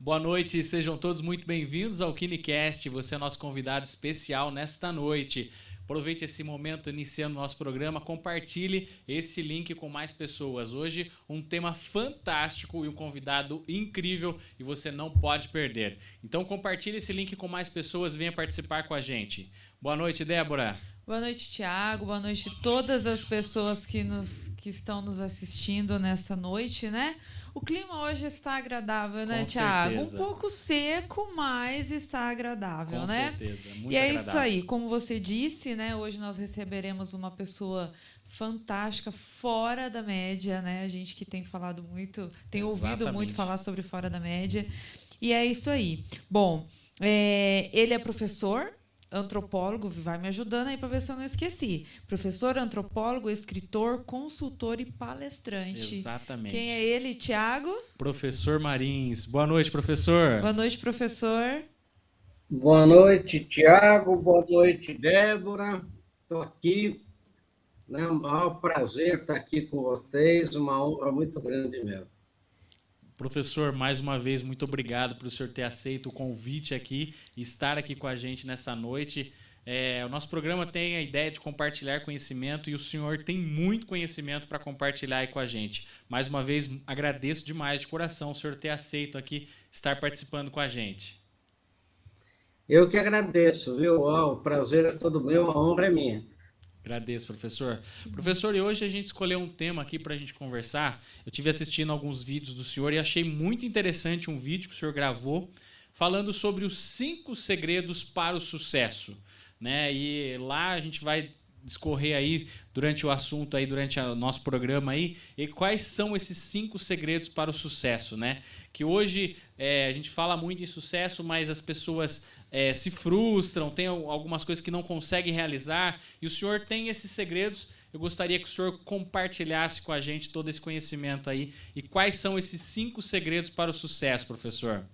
Boa noite, sejam todos muito bem-vindos ao KineCast. Você é nosso convidado especial nesta noite. Aproveite esse momento iniciando nosso programa, compartilhe esse link com mais pessoas. Hoje, um tema fantástico e um convidado incrível e você não pode perder. Então, compartilhe esse link com mais pessoas, venha participar com a gente. Boa noite, Débora. Boa noite, Tiago. Boa noite a todas as pessoas que, nos, que estão nos assistindo nessa noite, né? O clima hoje está agradável, né, Tiago? Um pouco seco, mas está agradável, Com né? certeza, muito e é agradável. isso aí, como você disse, né? Hoje nós receberemos uma pessoa fantástica, fora da média, né? A gente que tem falado muito, tem ouvido Exatamente. muito falar sobre fora da média. E é isso aí. Bom, é, ele é professor, antropólogo, vai me ajudando aí para ver se eu não esqueci. Professor, antropólogo, escritor, consultor e palestrante. Exatamente. Quem é ele, Tiago? Professor Marins. Boa noite, professor. Boa noite, professor. Boa noite, Tiago. Boa noite, Débora. Estou aqui. Né, um maior prazer estar aqui com vocês. Uma honra muito grande mesmo. Professor, mais uma vez, muito obrigado por o senhor ter aceito o convite aqui e estar aqui com a gente nessa noite. É, o nosso programa tem a ideia de compartilhar conhecimento e o senhor tem muito conhecimento para compartilhar aí com a gente. Mais uma vez, agradeço demais de coração o senhor ter aceito aqui estar participando com a gente. Eu que agradeço, viu? Ó, o prazer é todo meu, a honra é minha. Agradeço, professor. Professor, e hoje a gente escolheu um tema aqui para a gente conversar. Eu tive assistindo alguns vídeos do senhor e achei muito interessante um vídeo que o senhor gravou falando sobre os cinco segredos para o sucesso, né? E lá a gente vai discorrer aí durante o assunto aí durante o nosso programa aí e quais são esses cinco segredos para o sucesso, né? Que hoje é, a gente fala muito em sucesso, mas as pessoas é, se frustram, tem al- algumas coisas que não conseguem realizar e o senhor tem esses segredos. Eu gostaria que o senhor compartilhasse com a gente todo esse conhecimento aí e quais são esses cinco segredos para o sucesso, professor.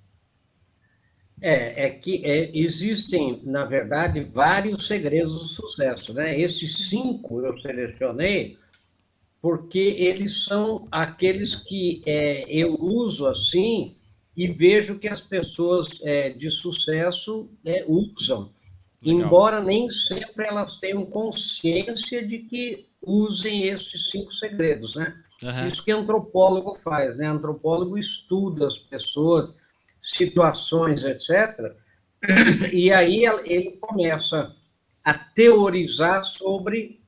É, é que é, existem, na verdade, vários segredos do sucesso, né? Esses cinco eu selecionei porque eles são aqueles que é, eu uso assim e vejo que as pessoas é, de sucesso é, usam, Legal. embora nem sempre elas tenham consciência de que usem esses cinco segredos, né? Aham. Isso que antropólogo faz, né? Antropólogo estuda as pessoas, situações, etc. E aí ele começa a teorizar sobre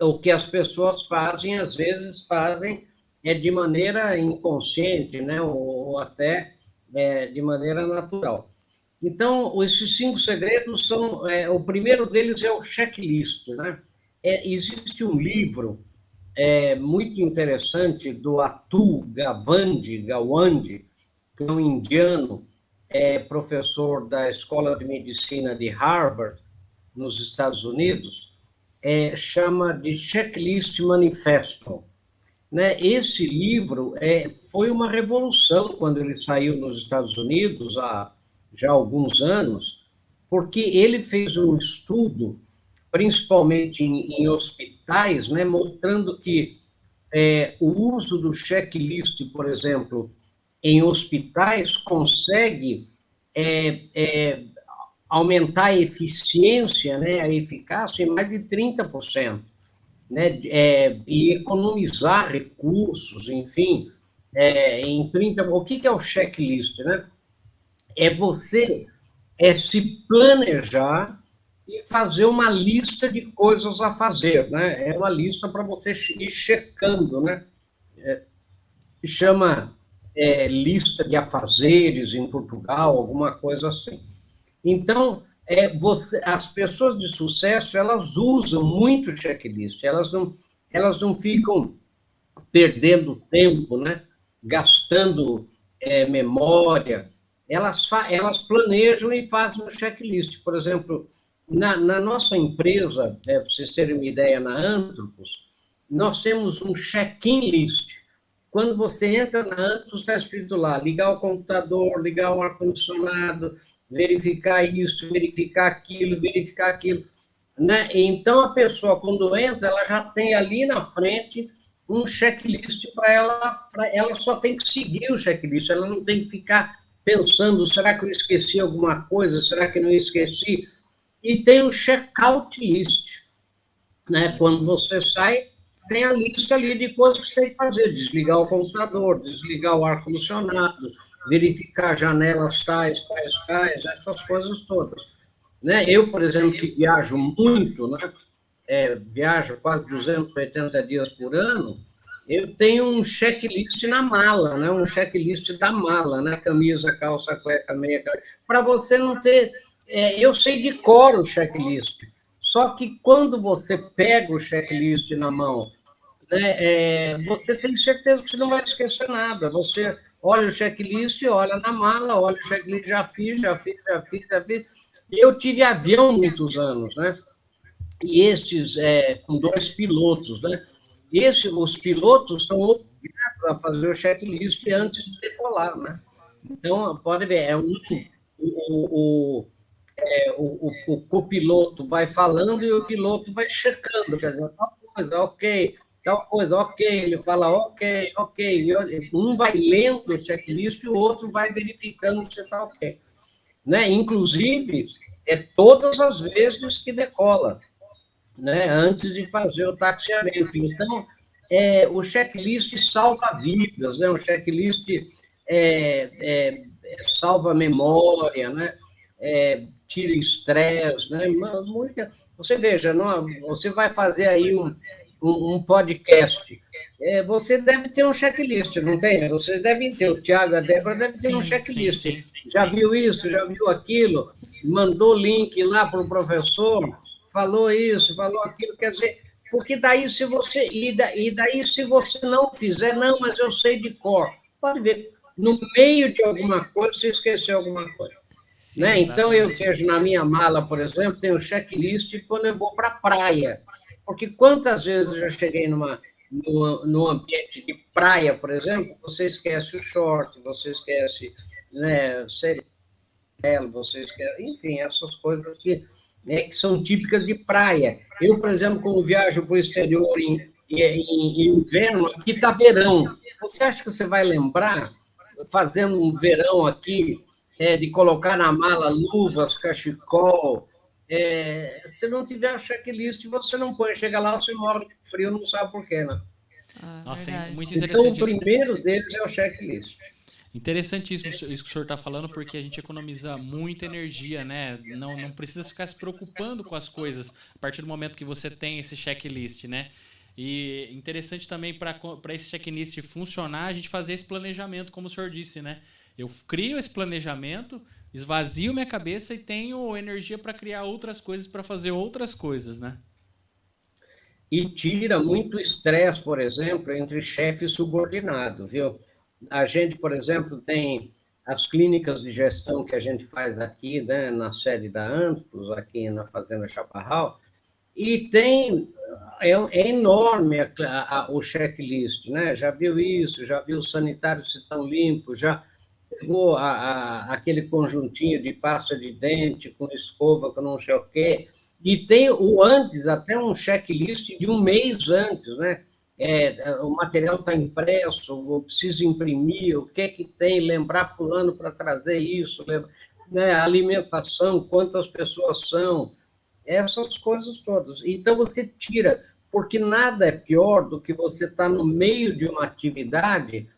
o que as pessoas fazem, às vezes fazem é de maneira inconsciente, né? Ou até é, de maneira natural. Então, esses cinco segredos são. é, o primeiro deles é o checklist, né? É, existe um livro é, muito interessante do Atul Gawande, Gawande, que é um indiano, é professor da Escola de Medicina de Harvard, nos Estados Unidos, é, chama de Checklist Manifesto. Né? Esse livro é, foi uma revolução quando ele saiu nos Estados Unidos há já alguns anos, porque ele fez um estudo, principalmente em, em hospitais, né, mostrando que é, o uso do checklist, por exemplo, em hospitais consegue é, é, aumentar a eficiência, né, a eficácia em mais de 30%, né, é, e economizar recursos, enfim, é, em 30%. O que, que é o checklist? Né? É você é se planejar e fazer uma lista de coisas a fazer, né? É uma lista para você ir checando, né? É, chama é, lista de afazeres em Portugal, alguma coisa assim. Então, é, você, as pessoas de sucesso elas usam muito checklist, elas não, elas não ficam perdendo tempo, né? Gastando é, memória, elas, elas planejam e fazem um checklist. Por exemplo, na, na nossa empresa, é, para vocês terem uma ideia, na Antropos, nós temos um check-in list. Quando você entra na Antropos, está escrito lá, ligar o computador, ligar o ar-condicionado, verificar isso, verificar aquilo, verificar aquilo. Né? Então, a pessoa, quando entra, ela já tem ali na frente um checklist para ela, pra ela só tem que seguir o checklist, ela não tem que ficar pensando, será que eu esqueci alguma coisa? Será que não esqueci? E tem o check-out list. Né? Quando você sai, tem a lista ali de coisas que você tem que fazer. Desligar o computador, desligar o ar-condicionado, verificar janelas tais, tais, tais, essas coisas todas. Né? Eu, por exemplo, que viajo muito, né? É, viajo quase 280 dias por ano, eu tenho um checklist na mala, né? um checklist da mala, né? camisa, calça, cueca, meia, para você não ter... É, eu sei de cor o checklist, só que quando você pega o checklist na mão, né, é, você tem certeza que você não vai esquecer nada. Você olha o checklist, olha na mala, olha o checklist, já fiz, já fiz, já fiz, já fiz. Eu tive avião muitos anos, né? E esses, é, com dois pilotos, né? Esse, os pilotos são obrigados a fazer o checklist antes de decolar, né? Então, pode ver, é um, o, o, é, o, o, o copiloto vai falando e o piloto vai checando, quer dizer, tal coisa, ok, tal coisa, ok, ele fala ok, ok, um vai lendo o checklist e o outro vai verificando se está ok. Né? Inclusive, é todas as vezes que decola né, antes de fazer o taxiamento. Então, é, o checklist salva vidas, né? o checklist é, é, salva memória, né? É, tira estresse. Né? Muita, você veja, não, você vai fazer aí um, um, um podcast. É, você deve ter um checklist, não tem? Vocês devem ter, o Tiago, a Débora devem ter um checklist. Sim, sim, sim. Já viu isso, já viu aquilo, mandou link lá para o professor falou isso, falou aquilo, quer dizer, porque daí se você e daí, e daí se você não fizer, não, mas eu sei de cor. Pode ver, no meio de alguma coisa você esqueceu alguma coisa. Né? Então eu vejo na minha mala, por exemplo, tem um checklist quando eu vou para a praia. Porque quantas vezes eu cheguei numa no, no ambiente de praia, por exemplo, você esquece o short, você esquece né, você esquece, enfim, essas coisas que né, que são típicas de praia. Eu, por exemplo, quando viajo para o exterior em, em, em inverno, aqui está verão. Você acha que você vai lembrar, fazendo um verão aqui, é, de colocar na mala luvas, cachecol? É, se não tiver a checklist, você não põe. Chega lá, você morre de frio, não sabe por quê, né? Ah, Nossa, muito interessante. Então, o primeiro deles é o checklist. Interessantíssimo isso que o senhor está falando, porque a gente economiza muita energia, né? Não, não precisa ficar se preocupando com as coisas a partir do momento que você tem esse checklist, né? E interessante também para esse checklist funcionar, a gente fazer esse planejamento, como o senhor disse, né? Eu crio esse planejamento, esvazio minha cabeça e tenho energia para criar outras coisas, para fazer outras coisas, né? E tira muito estresse, por exemplo, entre chefe e subordinado, viu? A gente, por exemplo, tem as clínicas de gestão que a gente faz aqui, né, na sede da Antros, aqui na Fazenda Chaparral, e tem é, é enorme a, a, o checklist, né? Já viu isso, já viu os sanitários se estão limpos, já pegou a, aquele conjuntinho de pasta de dente com escova, com não sei o quê, e tem o antes, até um checklist de um mês antes, né? é, o material está impresso, eu preciso imprimir, o que é que tem, lembrar fulano para trazer isso, lembra, né, alimentação, quantas pessoas são, essas coisas todas. Então você tira, porque nada é pior do que você estar tá no meio de uma atividade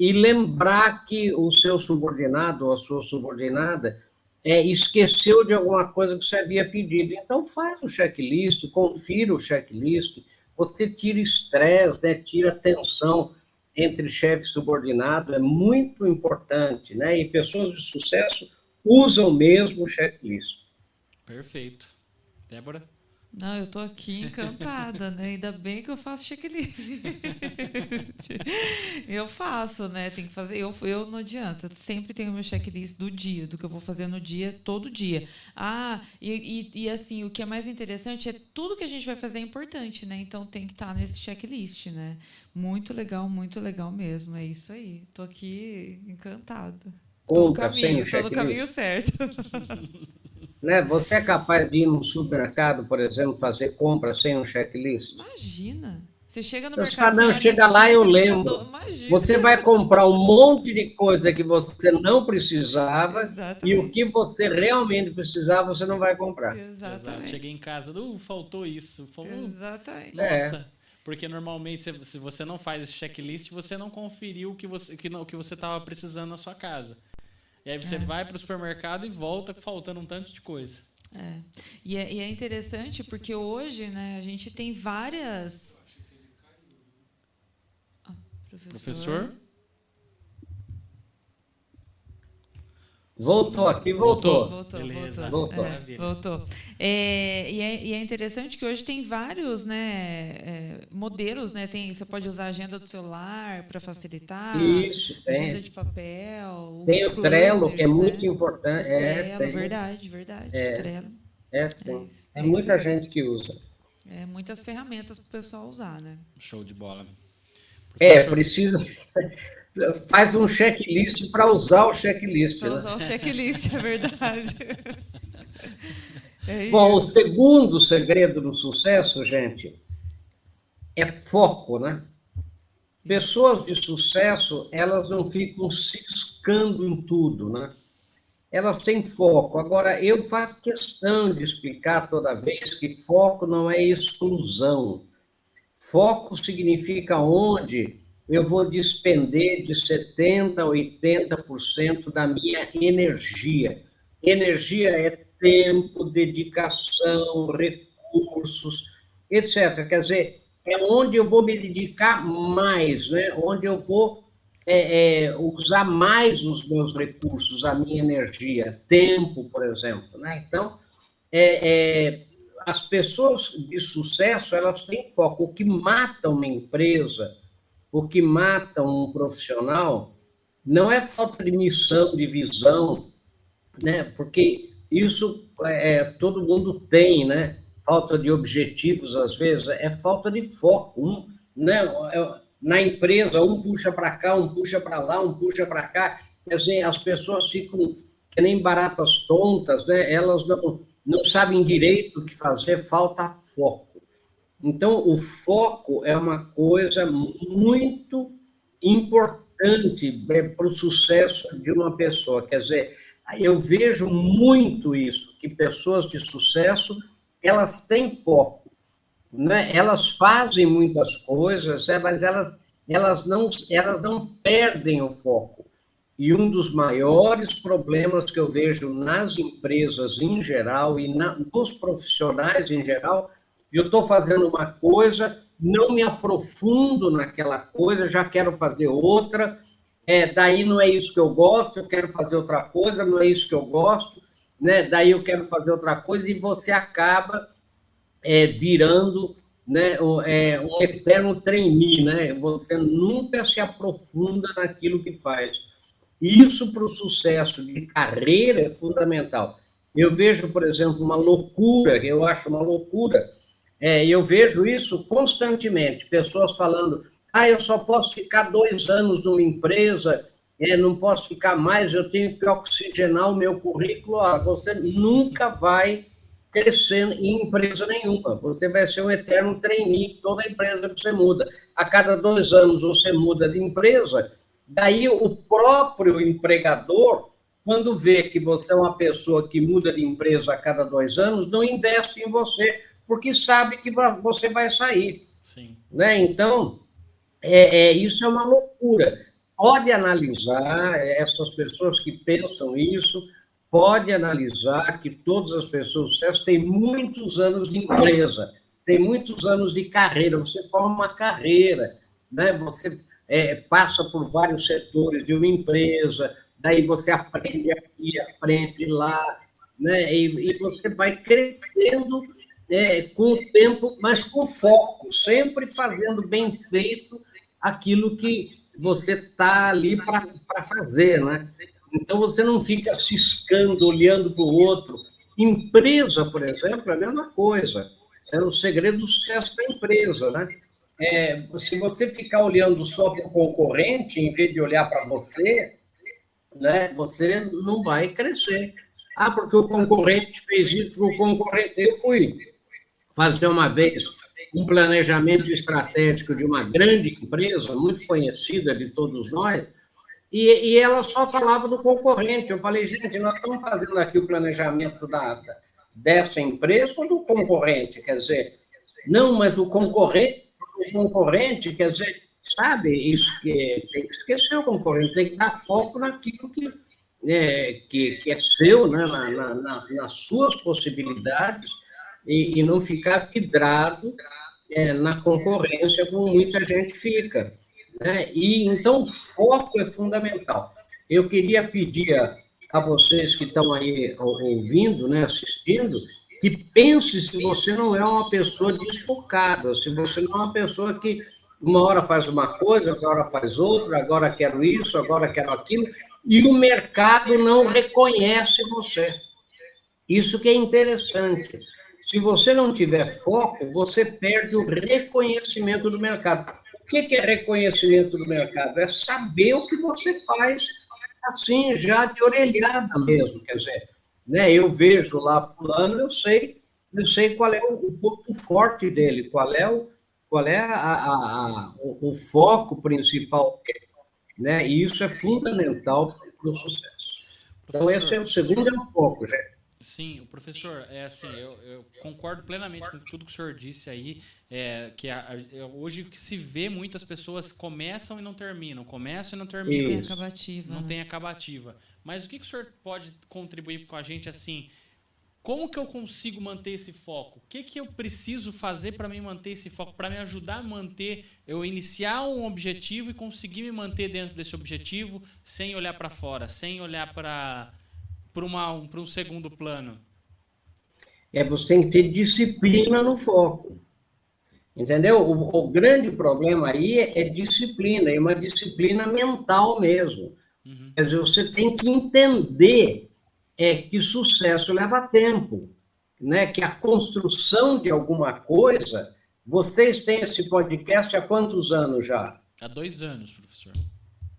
e lembrar que o seu subordinado ou a sua subordinada é, esqueceu de alguma coisa que você havia pedido. Então faz o checklist, confira o checklist, você tira estresse, né? tira tensão entre chefe e subordinado, é muito importante, né? E pessoas de sucesso usam mesmo o checklist. Perfeito. Débora? Não, eu tô aqui encantada, né? Ainda bem que eu faço checklist. eu faço, né? Tem que fazer. Eu, eu não adianta. Sempre tenho meu checklist do dia, do que eu vou fazer no dia, todo dia. Ah, e, e, e, assim, o que é mais interessante é tudo que a gente vai fazer é importante, né? Então tem que estar nesse checklist, né? Muito legal, muito legal mesmo. É isso aí. Tô aqui encantada. Tô no caminho, tô no caminho certo. Né? Você é capaz de ir no supermercado, por exemplo, fazer compra sem um checklist? Imagina. Você chega no Eu mercado. falo, não, chega vai lá, eu lembro. Você vai comprar um monte de coisa que você não precisava Exatamente. e o que você realmente precisava, você não vai comprar. Exato. Exatamente. Cheguei em casa, uh, faltou isso. Faltou, Exatamente. Nossa. É. Porque normalmente, se- você não faz esse checklist, você não conferiu o que você que não, o que você estava precisando na sua casa. E aí você É. vai para o supermercado e volta faltando um tanto de coisa. É. E, é, e é interessante porque hoje, né, a gente tem várias. Ah, Professor? Voltou aqui, voltou. Voltou, Beleza. voltou. Voltou. É, voltou. É, e, é, e é interessante que hoje tem vários né, é, modelos, né? Tem, você pode usar a agenda do celular para facilitar. Isso, Agenda tem. de papel. Tem o Trello, que é planners, muito né? importante. É, Trello, tem. verdade, verdade. É. Trello. É sim. isso, Tem é muita isso gente que usa. É, muitas ferramentas para o pessoal usar, né? Show de bola. É, Professor, precisa. Faz um checklist para usar o checklist. Para né? usar o checklist, é verdade. É. Bom, o segundo segredo do sucesso, gente, é foco, né? Pessoas de sucesso, elas não ficam ciscando em tudo, né? Elas têm foco. Agora, eu faço questão de explicar toda vez que foco não é exclusão. Foco significa onde eu vou despender de 70% a 80% da minha energia. Energia é tempo, dedicação, recursos, etc. Quer dizer, é onde eu vou me dedicar mais, né? onde eu vou é, é, usar mais os meus recursos, a minha energia, tempo, por exemplo. Né? Então, é, é, as pessoas de sucesso, elas têm foco. O que mata uma empresa, o que mata um profissional, não é falta de missão, de visão, né? porque isso é, todo mundo tem, né? falta de objetivos, às vezes, é falta de foco. Um, né? Na empresa, um puxa para cá, um puxa para lá, um puxa para cá. Quer dizer, as pessoas ficam que nem baratas tontas, né? elas não, não sabem direito o que fazer, falta foco. Então, o foco é uma coisa muito importante é, para o sucesso de uma pessoa. Quer dizer, eu vejo muito isso, que pessoas de sucesso, elas têm foco. Né? Elas fazem muitas coisas, é, mas elas, elas, não, elas não perdem o foco. E um dos maiores problemas que eu vejo nas empresas em geral e na, nos profissionais em geral, eu estou fazendo uma coisa, não me aprofundo naquela coisa, já quero fazer outra, é, daí não é isso que eu gosto, eu quero fazer outra coisa, não é isso que eu gosto, né? daí eu quero fazer outra coisa, e você acaba é, virando né, é, um eterno trainee, né? você nunca se aprofunda naquilo que faz. Isso para o sucesso de carreira é fundamental. Eu vejo, por exemplo, uma loucura, eu acho uma loucura, é, eu vejo isso constantemente, pessoas falando, ah, eu só posso ficar dois anos numa empresa, é, não posso ficar mais, eu tenho que oxigenar o meu currículo. Ah, você nunca vai crescer em empresa nenhuma, você vai ser um eterno trainee, toda empresa que você muda. A cada dois anos você muda de empresa, daí o próprio empregador, quando vê que você é uma pessoa que muda de empresa a cada dois anos, não investe em você, porque sabe que você vai sair. Sim. Né? Então, é, é, isso é uma loucura. Pode analisar essas pessoas que pensam isso, pode analisar que todas as pessoas sucesso têm muitos anos de empresa, tem muitos anos de carreira, você forma uma carreira, né? você é, passa por vários setores de uma empresa, daí você aprende aqui, aprende lá, né? e, e você vai crescendo é, com o tempo, mas com foco, sempre fazendo bem feito aquilo que você está ali para fazer, né? Então você não fica ciscando, olhando para o outro. Empresa, por exemplo, é a mesma coisa. É o segredo do sucesso da empresa, né? É, se você ficar olhando só para o concorrente, em vez de olhar para você, né, você não vai crescer. Ah, porque o concorrente fez isso o concorrente. Eu fui fazer uma vez um planejamento estratégico de uma grande empresa, muito conhecida de todos nós, e, e ela só falava do concorrente. Eu falei, gente, nós estamos fazendo aqui o planejamento da, dessa empresa ou do concorrente? Quer dizer, não, mas o concorrente, o concorrente, quer dizer, sabe, isso que tem que esquecer o concorrente, tem que dar foco naquilo que, é, que, que é seu, né, na, na, nas suas possibilidades, e, e não ficar vidrado é, na concorrência como muita gente fica. Né? E então foco é fundamental. Eu queria pedir a, a vocês que estão aí ouvindo, né, assistindo, que pense se você não é uma pessoa desfocada, se você não é uma pessoa que uma hora faz uma coisa, outra hora faz outra, agora quero isso, agora quero aquilo, e o mercado não reconhece você. Isso que é interessante. Se você não tiver foco, você perde o reconhecimento do mercado. O que é reconhecimento do mercado? É saber o que você faz, assim, já de orelhada mesmo. Quer dizer, né, eu vejo lá fulano, eu sei, eu sei qual é o, ponto forte dele, qual é o, qual é a, a, a o, o, foco principal dele. Né? E isso é fundamental para o sucesso. Então, esse é o segundo é o foco, gente. Sim, o professor, é assim, eu, eu, concordo plenamente com tudo que o senhor disse aí, é, que a, a, é, hoje que se vê, muitas pessoas começam e não terminam, começam e não terminam. Não tem acabativa. Não né? tem acabativa. Mas o que, que o senhor pode contribuir com a gente, assim, como que eu consigo manter esse foco? O que, que eu preciso fazer para me manter esse foco, para me ajudar a manter, eu iniciar um objetivo e conseguir me manter dentro desse objetivo sem olhar para fora, sem olhar para para um, um segundo plano? É você tem que ter disciplina no foco. Entendeu? O, o grande problema aí é, é, disciplina, é uma disciplina mental mesmo. Uhum. Quer dizer, você tem que entender é, que sucesso leva tempo, né? que a construção de alguma coisa. Vocês têm esse podcast há quantos anos já? Há dois anos, professor.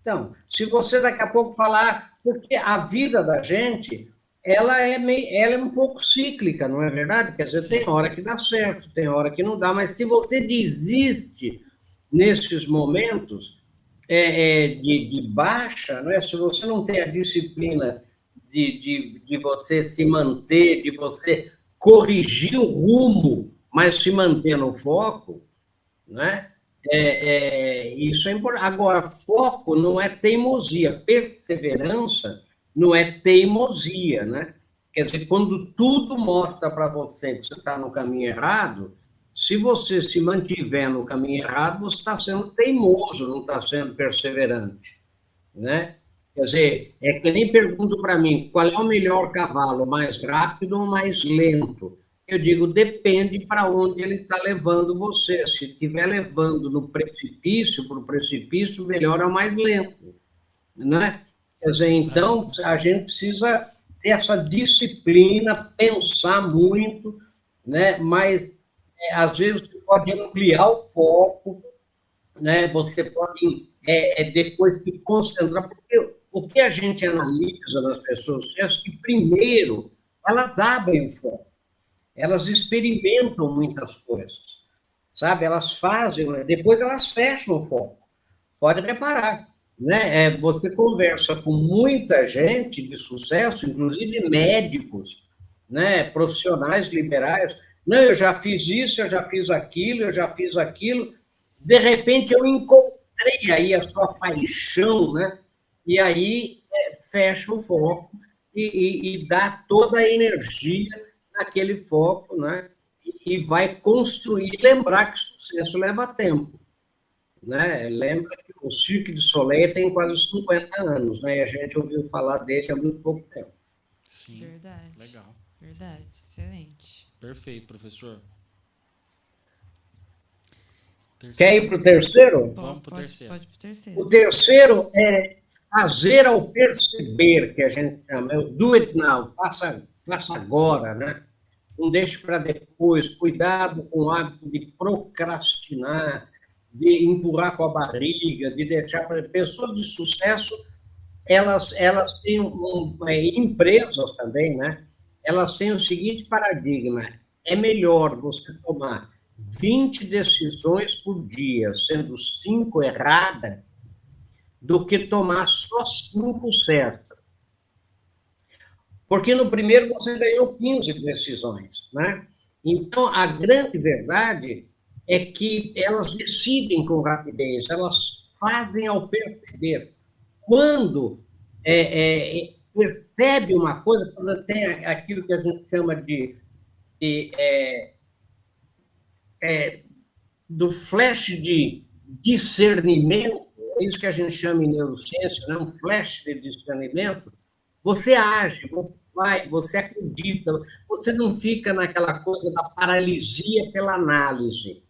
Então, se você daqui a pouco falar, porque a vida da gente, ela é, meio, ela é um pouco cíclica, não é verdade? Quer dizer, tem hora que dá certo, tem hora que não dá, mas se você desiste nesses momentos é, é, de, de baixa, é? se você não tem a disciplina de, de, de você se manter, de você corrigir o rumo, mas se manter no foco, né? É, é, isso é importante. Agora, foco não é teimosia, perseverança não é teimosia, né? Quer dizer, quando tudo mostra para você que você está no caminho errado, se você se mantiver no caminho errado, você está sendo teimoso, não está sendo perseverante, né? Quer dizer, é que nem pergunto para mim qual é o melhor cavalo, mais rápido ou mais lento? Eu digo, depende para onde ele está levando você. Se estiver levando no precipício, para o precipício, melhor é o mais lento. Né? Quer dizer, então, a gente precisa ter essa disciplina, pensar muito, né? mas é, às vezes você pode ampliar o foco, né? você pode é, é, depois se concentrar, porque o que a gente analisa nas pessoas é que, primeiro, elas abrem o foco elas experimentam muitas coisas, sabe? Elas fazem, né? depois elas fecham o foco. Pode reparar, né? É, você conversa com muita gente de sucesso, inclusive médicos, né? Profissionais liberais. Não, eu já fiz isso, eu já fiz aquilo, eu já fiz aquilo. De repente eu encontrei aí a sua paixão, né? E aí é, fecha o foco e, e, e dá toda a energia naquele foco, né? E vai construir, lembrar que sucesso leva tempo. Né? Lembra que o Cirque de Soleil tem quase 50 anos, né? E a gente ouviu falar dele há muito pouco tempo. Sim. Verdade. Legal. Verdade. Excelente. Perfeito, professor. Terceiro. Quer ir para o terceiro? Vamos para o terceiro. Pode para o terceiro. O terceiro é fazer ao perceber, que a gente chama, é o do it now, faça, faça agora, né? não deixe para depois, cuidado com o hábito de procrastinar, de empurrar com a barriga, de deixar para pessoas de sucesso, elas elas têm um, é, empresas também, né? Elas têm o seguinte paradigma: é melhor você tomar 20 decisões por dia, sendo cinco erradas, do que tomar só cinco certas. Porque no primeiro você ganhou 15 decisões, né? Então, a grande verdade é que elas decidem com rapidez, elas fazem ao perceber. Quando é, é, percebe uma coisa, tem aquilo que a gente chama de, de é, é, do flash de discernimento, é isso que a gente chama em neurociência, né? um flash de discernimento, você age, você vai, você acredita, você não fica naquela coisa da paralisia pela análise,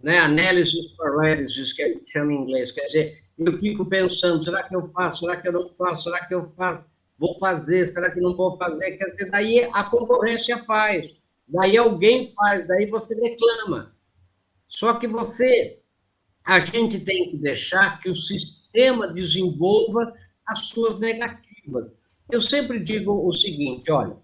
né? Analysis paralysis, que a gente chama em inglês, quer dizer, eu fico pensando, será que eu faço, será que eu não faço, será que eu faço, vou fazer, será que não vou fazer, quer dizer, daí a concorrência faz, daí alguém faz, daí você reclama. Só que você, a gente tem que deixar que o sistema desenvolva as suas negativas. Eu sempre digo o seguinte, olha,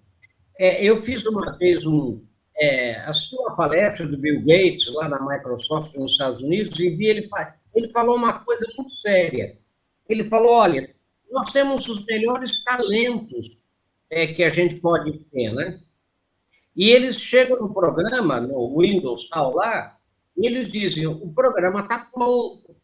é, eu fiz uma vez um, é, assisti uma palestra do Bill Gates lá na Microsoft nos Estados Unidos e vi ele, ele falou uma coisa muito séria. Ele falou, olha, nós temos os melhores talentos é, que a gente pode ter, né? E eles chegam no programa, no Windows tal lá, e eles dizem, o programa está pronto.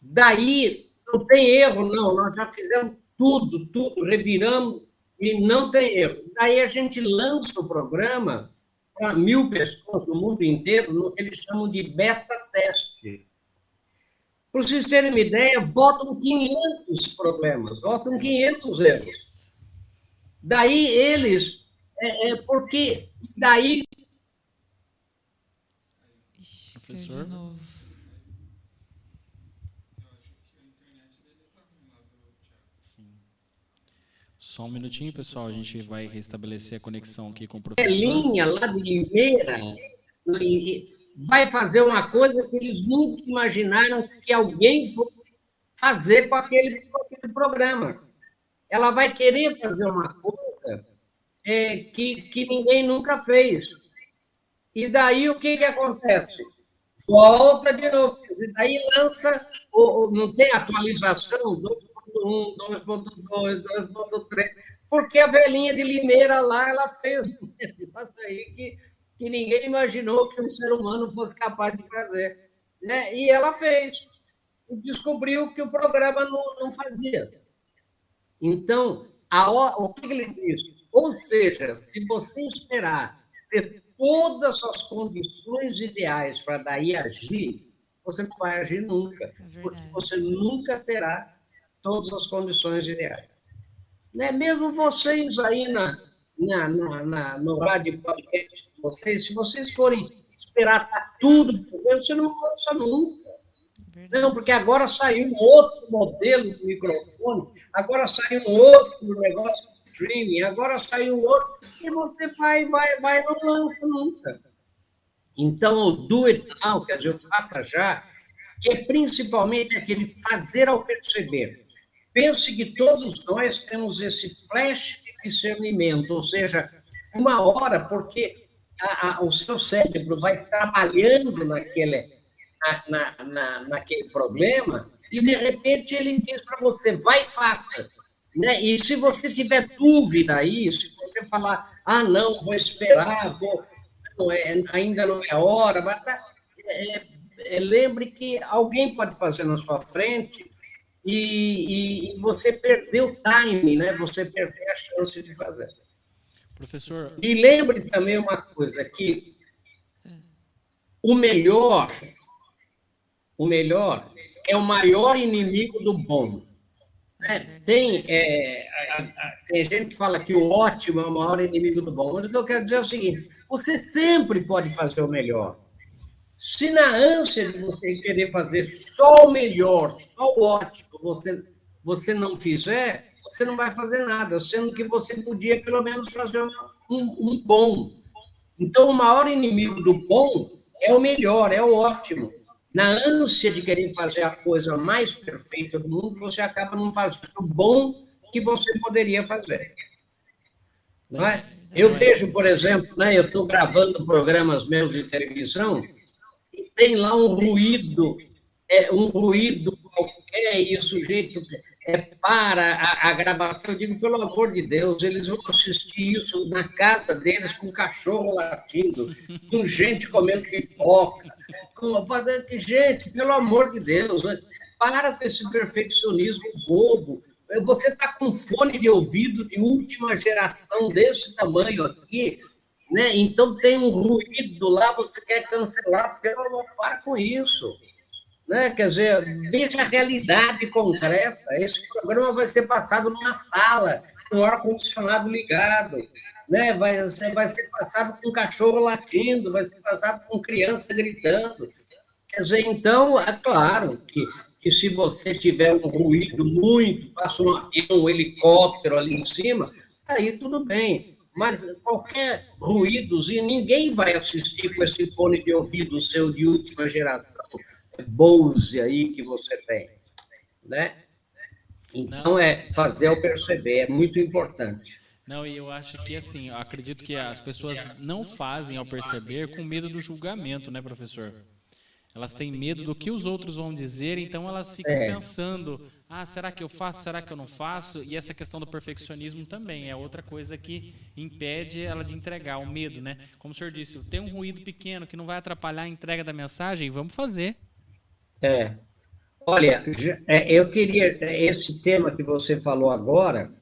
Daí, não tem erro, não, nós já fizemos tudo, tudo, reviramos e não tem erro. Daí a gente lança o programa para mil pessoas no mundo inteiro, no que eles chamam de beta-teste. Para vocês terem uma ideia, votam 500 problemas, votam 500 erros. Daí eles, é, é porque daí professor. Só um minutinho, pessoal. A gente vai restabelecer a conexão aqui com o professor. linha lá de Limeira vai fazer uma coisa que eles nunca imaginaram que alguém fosse fazer com aquele, com aquele programa. Ela vai querer fazer uma coisa é, que, que ninguém nunca fez. E daí o que, que acontece? volta de novo. Daí lança, não tem atualização 2.1, 2.2, 2.3, porque a velhinha de Limeira lá, ela fez um negócio aí que, que ninguém imaginou que um ser humano fosse capaz de fazer. Né? E ela fez. E descobriu que o programa não, não fazia. Então, a, o que ele disse? Ou seja, se você esperar ter todas as condições ideais para daí agir, você não vai agir nunca, é porque você nunca terá todas as condições ideais. Né? Mesmo vocês aí na, na, na, na no rádio podcast, vocês, se vocês forem esperar tá tudo, você não avança nunca. Não, porque agora saiu um outro modelo de microfone, agora saiu um outro negócio streaming, agora saiu outro, e você vai, vai, vai, não lança nunca. Então, o do it now, quer dizer, faça já, que é principalmente aquele fazer ao perceber. Pense que todos nós temos esse flash de discernimento, ou seja, uma hora, porque a, a, o seu cérebro vai trabalhando naquele, na, na, na, naquele problema, e de repente ele diz para você, vai e faça. Né? E se você tiver dúvida aí, se você falar, ah, não, vou esperar, vou, não é, ainda não é hora, mas tá, é, é, lembre que alguém pode fazer na sua frente e, e, e, você perdeu o time, né? você perdeu a chance de fazer. Professor. E lembre também uma coisa, que o melhor, o melhor é o maior inimigo do bom. É, tem, é, a, a, tem gente que fala que o ótimo é o maior inimigo do bom, mas o que eu quero dizer é o seguinte: você sempre pode fazer o melhor. Se na ânsia de você querer fazer só o melhor, só o ótimo, você, você não fizer, você não vai fazer nada, sendo que você podia pelo menos fazer um, um bom. Então, o maior inimigo do bom é o melhor, é o ótimo na ânsia de querer fazer a coisa mais perfeita do mundo, você acaba não fazendo o bom que você poderia fazer. Não é? Eu vejo, por exemplo, né, eu estou gravando programas meus de televisão tem lá um ruído, é, um ruído qualquer e o sujeito é, para a, a, gravação. Eu digo, pelo amor de Deus, eles vão assistir isso na casa deles com cachorro latindo, com gente comendo pipoca. Com... Gente, pelo amor de Deus, né? para com esse perfeccionismo bobo você está com fone de ouvido de última geração desse tamanho aqui, né? Então tem um ruído lá, você quer cancelar, pelo para com isso. Né? Quer dizer, veja a realidade concreta. Esse programa vai ser passado numa sala, com ar-condicionado ligado, né? vai, vai ser passado com cachorro latindo, vai ser passado com criança gritando. Quer dizer, então, é claro que que se você tiver um ruído muito, passa um avião, um helicóptero ali em cima, aí tudo bem. Mas qualquer ruídozinho, ninguém vai assistir com esse fone de ouvido seu de última geração, Bose aí que você tem, né? Então é fazer ao perceber, é muito importante. Não, e eu acho que assim, eu acredito que as pessoas não fazem ao perceber com medo do julgamento, né, professor? Elas têm medo do que os outros vão dizer, então elas ficam é. pensando: ah, será que eu faço? Será que eu não faço? E essa questão do perfeccionismo também é outra coisa que impede ela de entregar, o medo, né? Como o senhor disse, tem um ruído pequeno que não vai atrapalhar a entrega da mensagem, vamos fazer. É. Olha, é, eu queria, esse tema que você falou agora,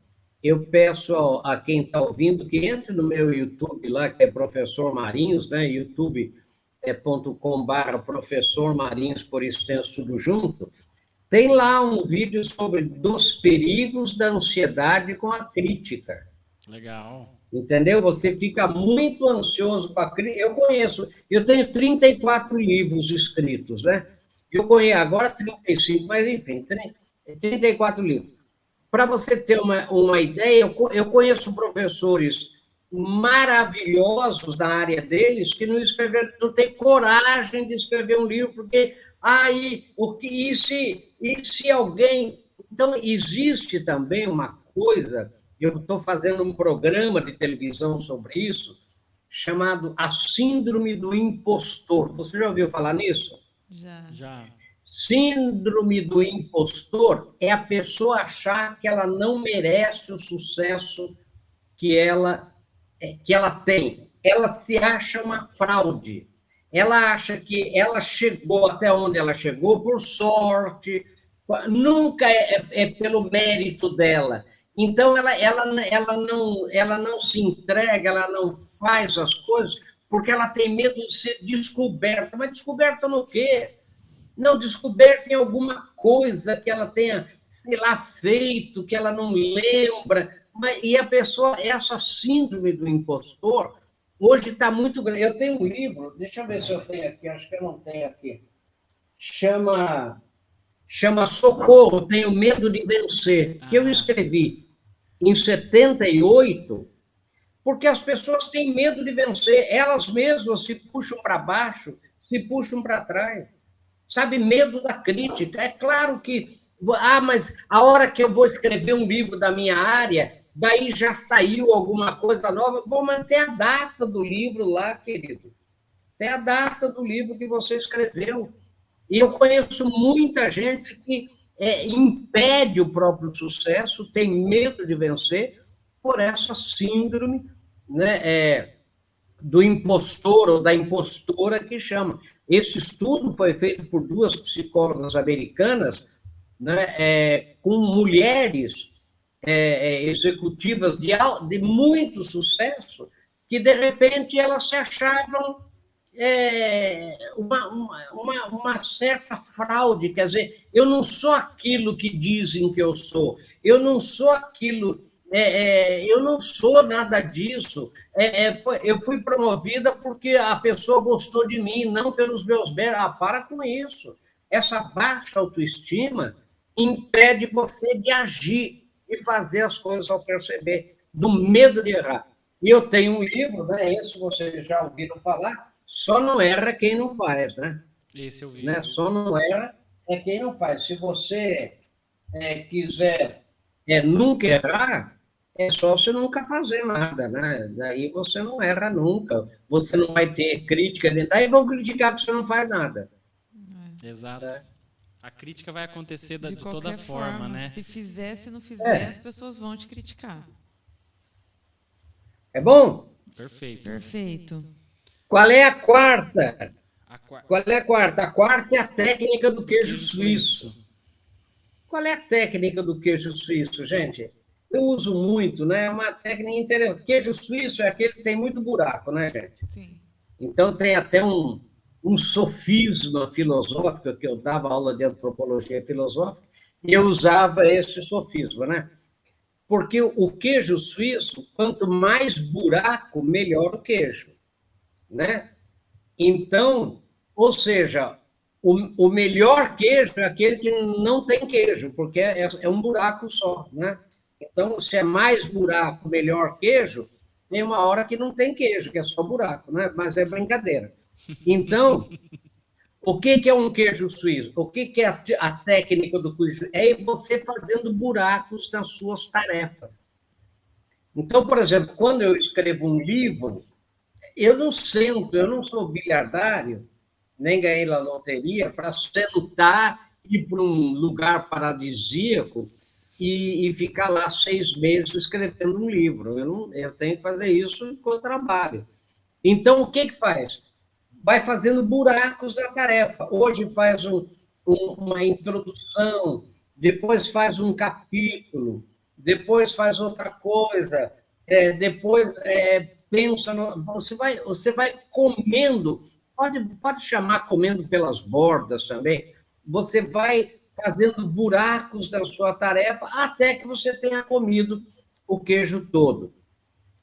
eu peço a quem está ouvindo que entre no meu YouTube lá, que é Professor Marinhos, né? YouTube é, .com.br professor Marinhos, por extenso, tudo junto, tem lá um vídeo sobre dos perigos da ansiedade com a crítica. Legal. Entendeu? Você fica muito ansioso com a crítica. Eu conheço, eu tenho 34 livros escritos, né? Eu conheço agora 35, mas enfim, 34 livros. Para você ter uma, uma ideia, eu, eu conheço professores maravilhosos da área deles que não escreveram, não tem coragem de escrever um livro, porque aí, o que e se, e se alguém. Então, existe também uma coisa, eu estou fazendo um programa de televisão sobre isso, chamado A Síndrome do Impostor. Você já ouviu falar nisso? Já. Já. Síndrome do impostor é a pessoa achar que ela não merece o sucesso que ela que ela tem, ela se acha uma fraude. Ela acha que ela chegou até onde ela chegou por sorte, nunca é, é, é pelo mérito dela. Então, ela, ela, ela, não, ela não se entrega, ela não faz as coisas porque ela tem medo de ser descoberta. Mas descoberta no quê? Não, descoberta em alguma coisa que ela tenha, sei lá, feito, que ela não lembra. E a pessoa, essa síndrome do impostor, hoje está muito grande. Eu tenho um livro, deixa eu ver se eu tenho aqui, acho que eu não tenho aqui. Chama, chama Socorro, Tenho Medo de Vencer, que eu ah. escrevi em 78, porque as pessoas têm medo de vencer, elas mesmas se puxam para baixo, se puxam para trás. Sabe, medo da crítica. É claro que ah, mas a hora que eu vou escrever um livro da minha área, daí já saiu alguma coisa nova. Bom, mas tem a data do livro lá, querido. Tem a data do livro que você escreveu. E eu conheço muita gente que é, impede o próprio sucesso, tem medo de vencer por essa síndrome né, é, do impostor ou da impostora que chama. Esse estudo foi feito por duas psicólogas americanas né, é, com mulheres é, é, executivas de, de muito sucesso, que de repente elas se achavam é, uma, uma, uma, certa fraude, quer dizer, eu não sou aquilo que dizem que eu sou, eu não sou aquilo, é, é, eu não sou nada disso. É, é, foi, eu fui promovida porque a pessoa gostou de mim, não pelos meus bens. Ah, para com isso. Essa baixa autoestima impede você de agir e fazer as coisas ao perceber, do medo de errar. E eu tenho um livro, né? Esse vocês já ouviram falar, só não erra quem não faz, né? Esse eu vi. Né? Só não erra é quem não faz. Se você é, quiser é, nunca errar, é só você nunca fazer nada, né? Daí você não erra nunca. Você não vai ter crítica. Daí vão criticar que você não faz nada. Exato. É. A crítica vai acontecer de, de toda forma, forma, né? Se fizer, se não fizer, é. as pessoas vão te criticar. É bom? Perfeito. Perfeito. Qual é a quarta? A Qual é a quarta? A quarta é a técnica do queijo, suíço. Qual é a técnica do queijo suíço, gente? Eu uso muito, né? É uma técnica interessante. Queijo suíço é aquele que tem muito buraco, né, gente? Sim. Então tem até um, um sofisma filosófico, que eu dava aula de antropologia filosófica, e eu usava esse sofisma, né? Porque o queijo suíço, quanto mais buraco, melhor o queijo, né? Então, ou seja, o, o melhor queijo é aquele que não tem queijo, porque é, é um buraco só, né? Então, se é mais buraco, melhor queijo, tem uma hora que não tem queijo, que é só buraco, né? Mas é brincadeira. Então, o que, que é um queijo suíço? O que, que é a, a técnica do queijo? É você fazendo buracos nas suas tarefas. Então, por exemplo, quando eu escrevo um livro, eu não sento, eu não sou bilhardário, nem ganhei na loteria, para sentar, ir para um lugar paradisíaco e, e, ficar lá seis meses escrevendo um livro. Eu, não, eu tenho que fazer isso com o trabalho. Então, o que, que faz? Vai fazendo buracos na tarefa. Hoje faz um, um, uma introdução, depois faz um capítulo, depois faz outra coisa, é, depois é, pensa. No, você, vai, você vai comendo, pode, pode chamar comendo pelas bordas também. Você vai fazendo buracos na sua tarefa até que você tenha comido o queijo todo.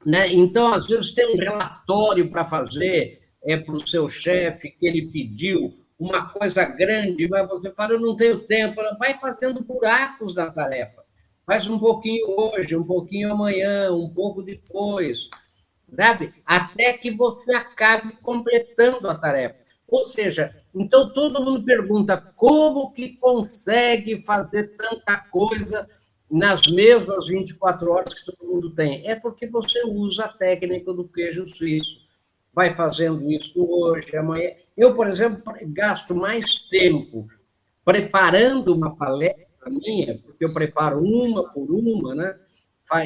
Né? Então, às vezes, tem um relatório para fazer, é para o seu chefe que ele pediu uma coisa grande, mas você fala, eu não tenho tempo. Vai fazendo buracos na tarefa. Faz um pouquinho hoje, um pouquinho amanhã, um pouco depois, sabe? Até que você acabe completando a tarefa. Ou seja, então todo mundo pergunta como que consegue fazer tanta coisa nas mesmas 24 horas que todo mundo tem. É porque você usa a técnica do queijo suíço vai fazendo isso hoje, amanhã. Eu, por exemplo, gasto mais tempo preparando uma palestra minha, porque eu preparo uma por uma, né?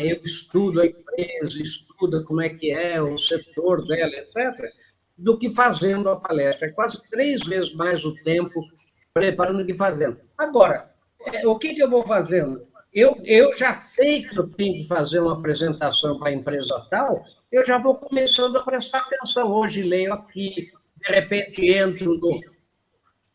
Eu estudo a empresa, estudo como é que é o setor dela, etc., do que fazendo a palestra. É quase três vezes mais o tempo preparando do que fazendo. Agora, é, o que, que eu vou fazendo? Eu, eu já sei que eu tenho que fazer uma apresentação para a empresa tal, eu já vou começando a prestar atenção. Hoje leio aqui, de repente entro no,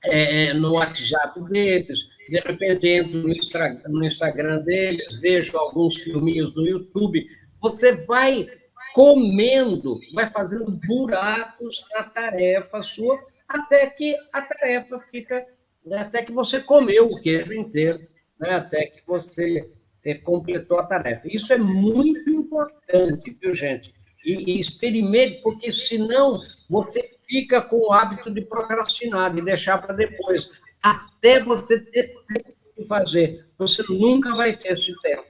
é, no WhatsApp deles, de repente entro no Instagram, no Instagram deles, vejo alguns filminhos no YouTube. Você vai comendo, vai fazendo buracos na tarefa sua, até que a tarefa fica, até que você comeu o queijo inteiro, né? até que você é, completou a tarefa. Isso é muito importante, viu, gente? E, e experimente, porque senão você fica com o hábito de procrastinar, de deixar para depois, até você ter tempo de fazer. Você nunca vai ter esse tempo.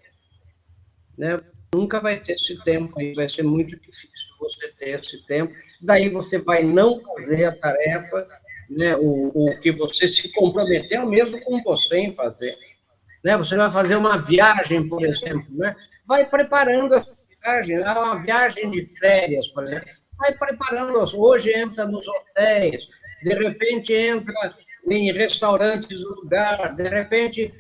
Né? Nunca vai ter esse tempo aí, vai ser muito difícil você ter esse tempo. Daí você vai não fazer a tarefa, né? o, o que você se comprometeu mesmo com você em fazer. Né? Você vai fazer uma viagem, por exemplo, né? vai preparando viagem, é uma viagem de férias, por exemplo. Vai preparando, hoje entra nos hotéis, de repente entra em restaurantes do lugar, de repente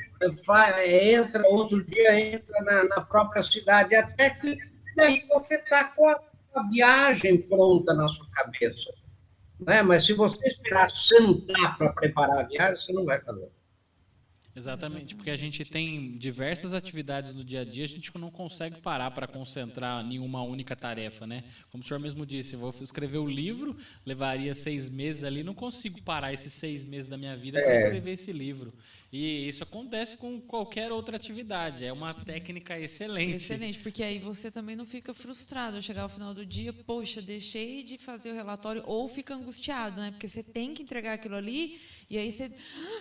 entra, outro dia entra na, na própria cidade, até que daí você está com a, a, viagem pronta na sua cabeça. Né? Mas se você esperar sentar para preparar a viagem, você não vai fazer. Exatamente, porque a gente tem diversas atividades no dia a dia, a gente não consegue parar para concentrar em uma única tarefa, né? Como o senhor mesmo disse, vou escrever o livro, levaria seis meses ali, não consigo parar esses seis meses da minha vida para é. escrever esse livro. E isso acontece com qualquer outra atividade. É uma técnica excelente. Excelente, porque aí você também não fica frustrado ao chegar ao final do dia, poxa, deixei de fazer o relatório, ou fica angustiado, né? Porque você tem que entregar aquilo ali e aí você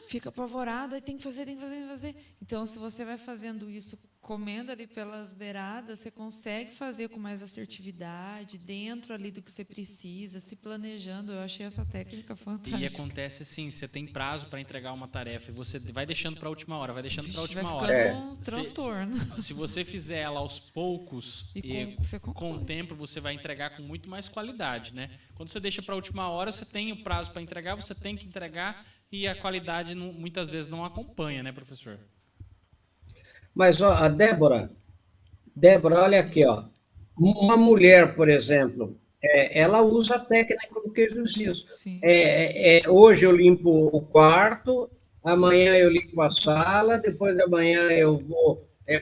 fica apavorado, e tem que fazer, tem que fazer, tem que fazer. Então, se você vai fazendo isso comendo ali pelas beiradas, você consegue fazer com mais assertividade, dentro ali do que você precisa, se planejando. Eu achei essa técnica fantástica. E acontece assim, você tem prazo para entregar uma tarefa e você vai deixando para a última hora, vai deixando para a última vai hora. É. um transtorno. Se, se, você fizer ela aos poucos e, com, e com o tempo você vai entregar com muito mais qualidade, né? Quando você deixa para a última hora, você tem o prazo para entregar, você tem que entregar e a qualidade não, muitas vezes não acompanha, né, professor? Mas, ó, a Débora, Débora, olha aqui, ó. Uma mulher, por exemplo, é, ela usa a técnica do queijo giz. É, é, hoje eu limpo o quarto, amanhã eu limpo a sala, depois de amanhã eu vou é,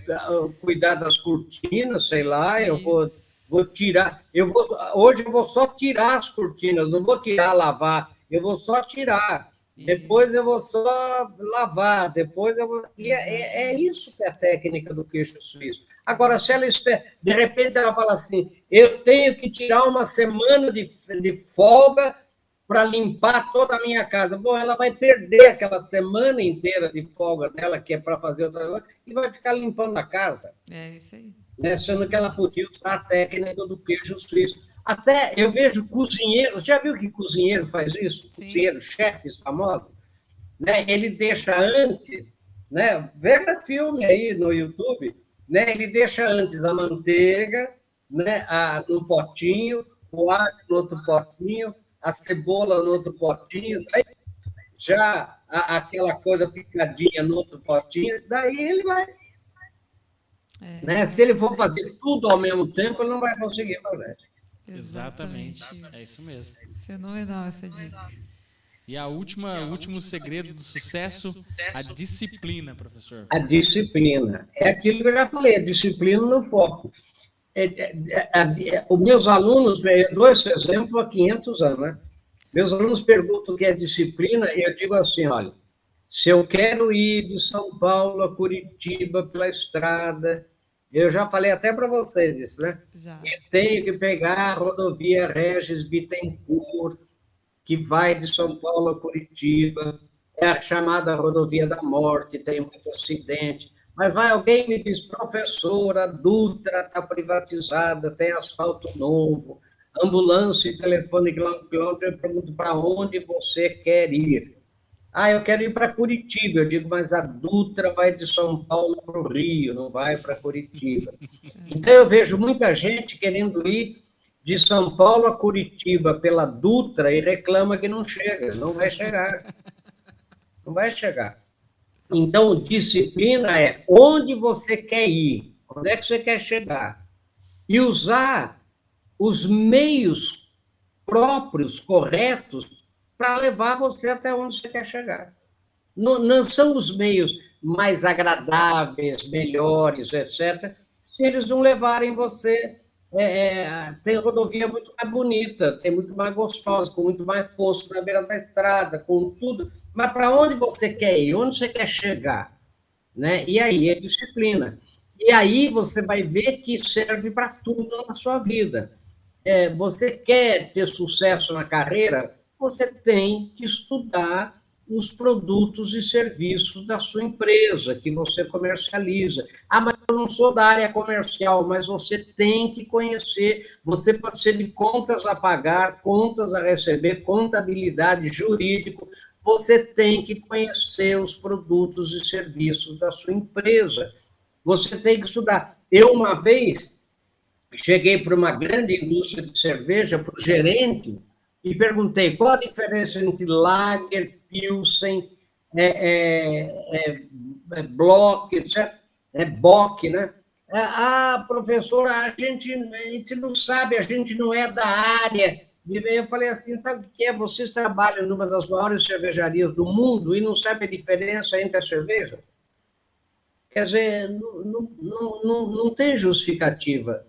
cuidar das cortinas, sei lá, eu vou, vou tirar. Eu vou, hoje eu vou só tirar as cortinas, não vou tirar, lavar, eu vou só tirar. Depois eu vou só lavar, depois eu vou. E é, é, é, isso que é a técnica do queixo suíço. Agora, se ela espera, de repente ela fala assim: eu tenho que tirar uma semana de, de folga para limpar toda a minha casa. Bom, ela vai perder aquela semana inteira de folga dela, que é para fazer outra coisa, e vai ficar limpando a casa. É isso aí. Né? Sendo que ela podia usar a técnica do queijo suíço. Até eu vejo cozinheiros, já viu que cozinheiro faz isso? Sim. Cozinheiro, chefes famosos, né? Ele deixa antes, né? Veja filme aí no YouTube, né? Ele deixa antes a manteiga, né? A, no potinho, o alho no outro potinho, a cebola no outro potinho, daí já a, aquela coisa picadinha no outro potinho, daí ele vai. É. Né? Se ele for fazer tudo ao mesmo tempo, ele não vai conseguir fazer. Exatamente. Exatamente. É isso mesmo. Fenomenal essa dica. E a última, o último segredo do sucesso, a disciplina, professor. A disciplina. É aquilo que eu já falei, a disciplina no foco. É, é, é, é os meus alunos, eu dou esse exemplo há 500 anos, né? Meus alunos perguntam o que é disciplina e eu digo assim, olha, se eu quero ir de São Paulo a Curitiba pela estrada, eu já falei até para vocês isso, né? Já. Eu tenho que pegar a rodovia Regis Bittencourt, que vai de São Paulo a Curitiba. É a chamada rodovia da morte, tem muito acidente. Mas vai alguém me diz, professora, Dutra está privatizada, tem asfalto novo, ambulância e telefone quilômetro, eu pergunto para onde você quer ir. Ah, eu quero ir para Curitiba. Eu digo, mas a Dutra vai de São Paulo para o Rio, não vai para Curitiba. Então eu vejo muita gente querendo ir de São Paulo a Curitiba pela Dutra e reclama que não chega. Não vai chegar. Não vai chegar. Então, disciplina é onde você quer ir, onde é que você quer chegar. E usar os meios próprios, corretos, para levar você até onde você quer chegar. Não, não são os meios mais agradáveis, melhores, etc., se eles não levarem você. É, é, tem rodovia muito mais bonita, tem muito mais gostosa, com muito mais posto na beira da estrada, com tudo. Mas para onde você quer ir? Onde você quer chegar? Né? E aí é disciplina. E aí você vai ver que serve para tudo na sua vida. É, você quer ter sucesso na carreira? Você tem que estudar os produtos e serviços da sua empresa que você comercializa. Ah, mas eu não sou da área comercial, mas você tem que conhecer. Você pode ser de contas a pagar, contas a receber, contabilidade, jurídico. Você tem que conhecer os produtos e serviços da sua empresa. Você tem que estudar. Eu, uma vez, cheguei para uma grande indústria de cerveja, para o gerente, e perguntei qual a diferença entre Lager, Pilsen, é, é, é, é Block, etc. É Bock, né? Ah, professora, a gente, a gente não sabe, a gente não é da área. Eu falei assim, sabe o que é? Vocês trabalham numa das maiores cervejarias do mundo e não sabem a diferença entre as cervejas? Quer dizer, não, não, não, não tem justificativa.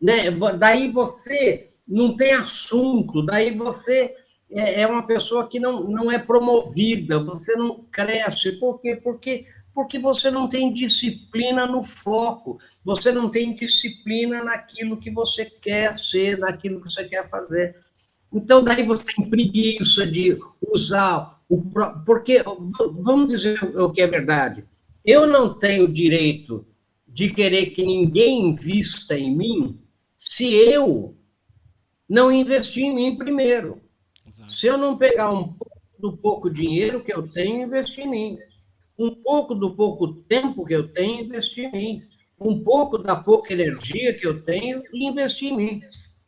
Né? Daí você não tem assunto, daí você é, é uma pessoa que não, não é promovida, você não cresce. Por quê? Porque, porque você não tem disciplina no foco, você não tem disciplina naquilo que você quer ser, naquilo que você quer fazer. Então, daí você tem preguiça de usar o. Porque, vamos dizer o que é verdade, eu não tenho direito de querer que ninguém invista em mim se eu não investir em mim primeiro. Exato. Se eu não pegar um pouco do pouco dinheiro que eu tenho investir em mim, um pouco do pouco tempo que eu tenho investir em mim, um pouco da pouca energia que eu tenho investir em mim.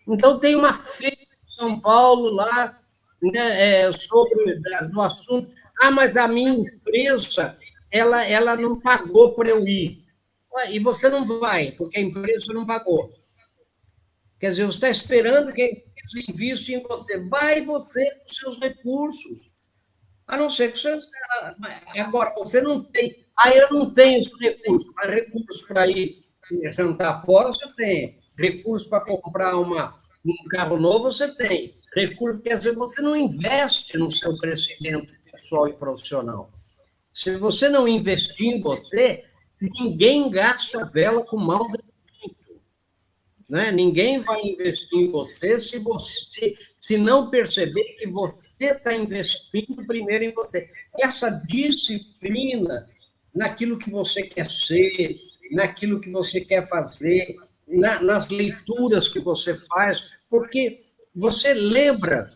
Então, tem uma feira em São Paulo lá né, é, sobre o assunto. Ah, mas a minha empresa ela, ela não pagou para eu ir. E você não vai, porque a empresa não pagou. Quer dizer, você está esperando que a invista em você. Vai você com seus recursos. A não ser que você. Agora, você não tem. Ah, eu não tenho os recursos. Mas recursos para ir jantar fora, você tem. Recursos para comprar uma, um carro novo, você tem. Recursos, quer dizer, você não investe no seu crescimento pessoal e profissional. Se você não investir em você, ninguém gasta vela com mal. Né? Ninguém vai investir em você se você se não perceber que você está investindo primeiro em você. Essa disciplina naquilo que você quer ser, naquilo que você quer fazer, na, nas leituras que você faz, porque você lembra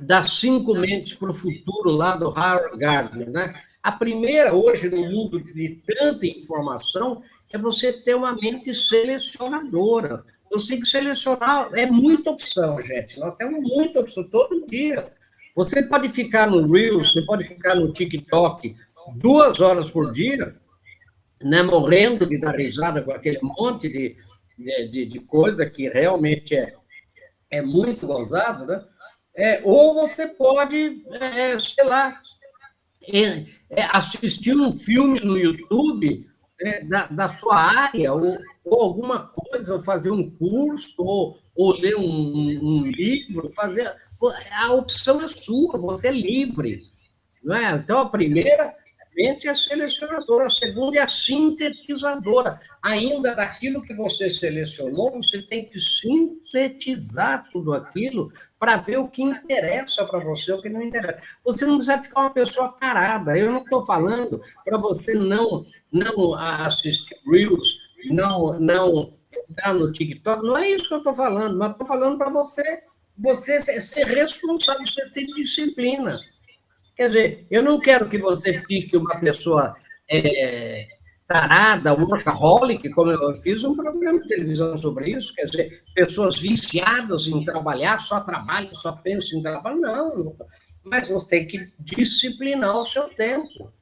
das cinco mentes para o futuro lá do Howard Gardner, né? A primeira, hoje, no mundo de tanta informação, é você ter uma mente selecionadora. Você tem que selecionar, é muita opção, gente. Nós temos muita opção todo dia. Você pode ficar no Reels, você pode ficar no TikTok duas horas por dia, né, morrendo de dar risada com aquele monte de, de, de coisa que realmente é, é muito gozado, né? É, ou você pode, é, sei lá, é, é, assistir um filme no YouTube é, da, da sua área, ou, ou, alguma coisa, ou fazer um curso, ou, ou ler um, um, livro, fazer. A opção é sua, você é livre. Não é? Então, a primeira é a selecionadora, a segunda é a sintetizadora. Ainda daquilo que você selecionou, você tem que sintetizar tudo aquilo para ver o que interessa para você, o que não interessa. Você não precisa ficar uma pessoa parada. Eu não estou falando para você não, não assistir Reels, não, não entrar no TikTok. Não é isso que eu estou falando, mas estou falando para você, você ser responsável, você ter disciplina. Quer dizer, eu não quero que você fique uma pessoa é, tarada, workaholic, como eu fiz um programa de televisão sobre isso, quer dizer, pessoas viciadas em trabalhar, só trabalham, só pensam em trabalho. Não, mas você tem que disciplinar o seu tempo.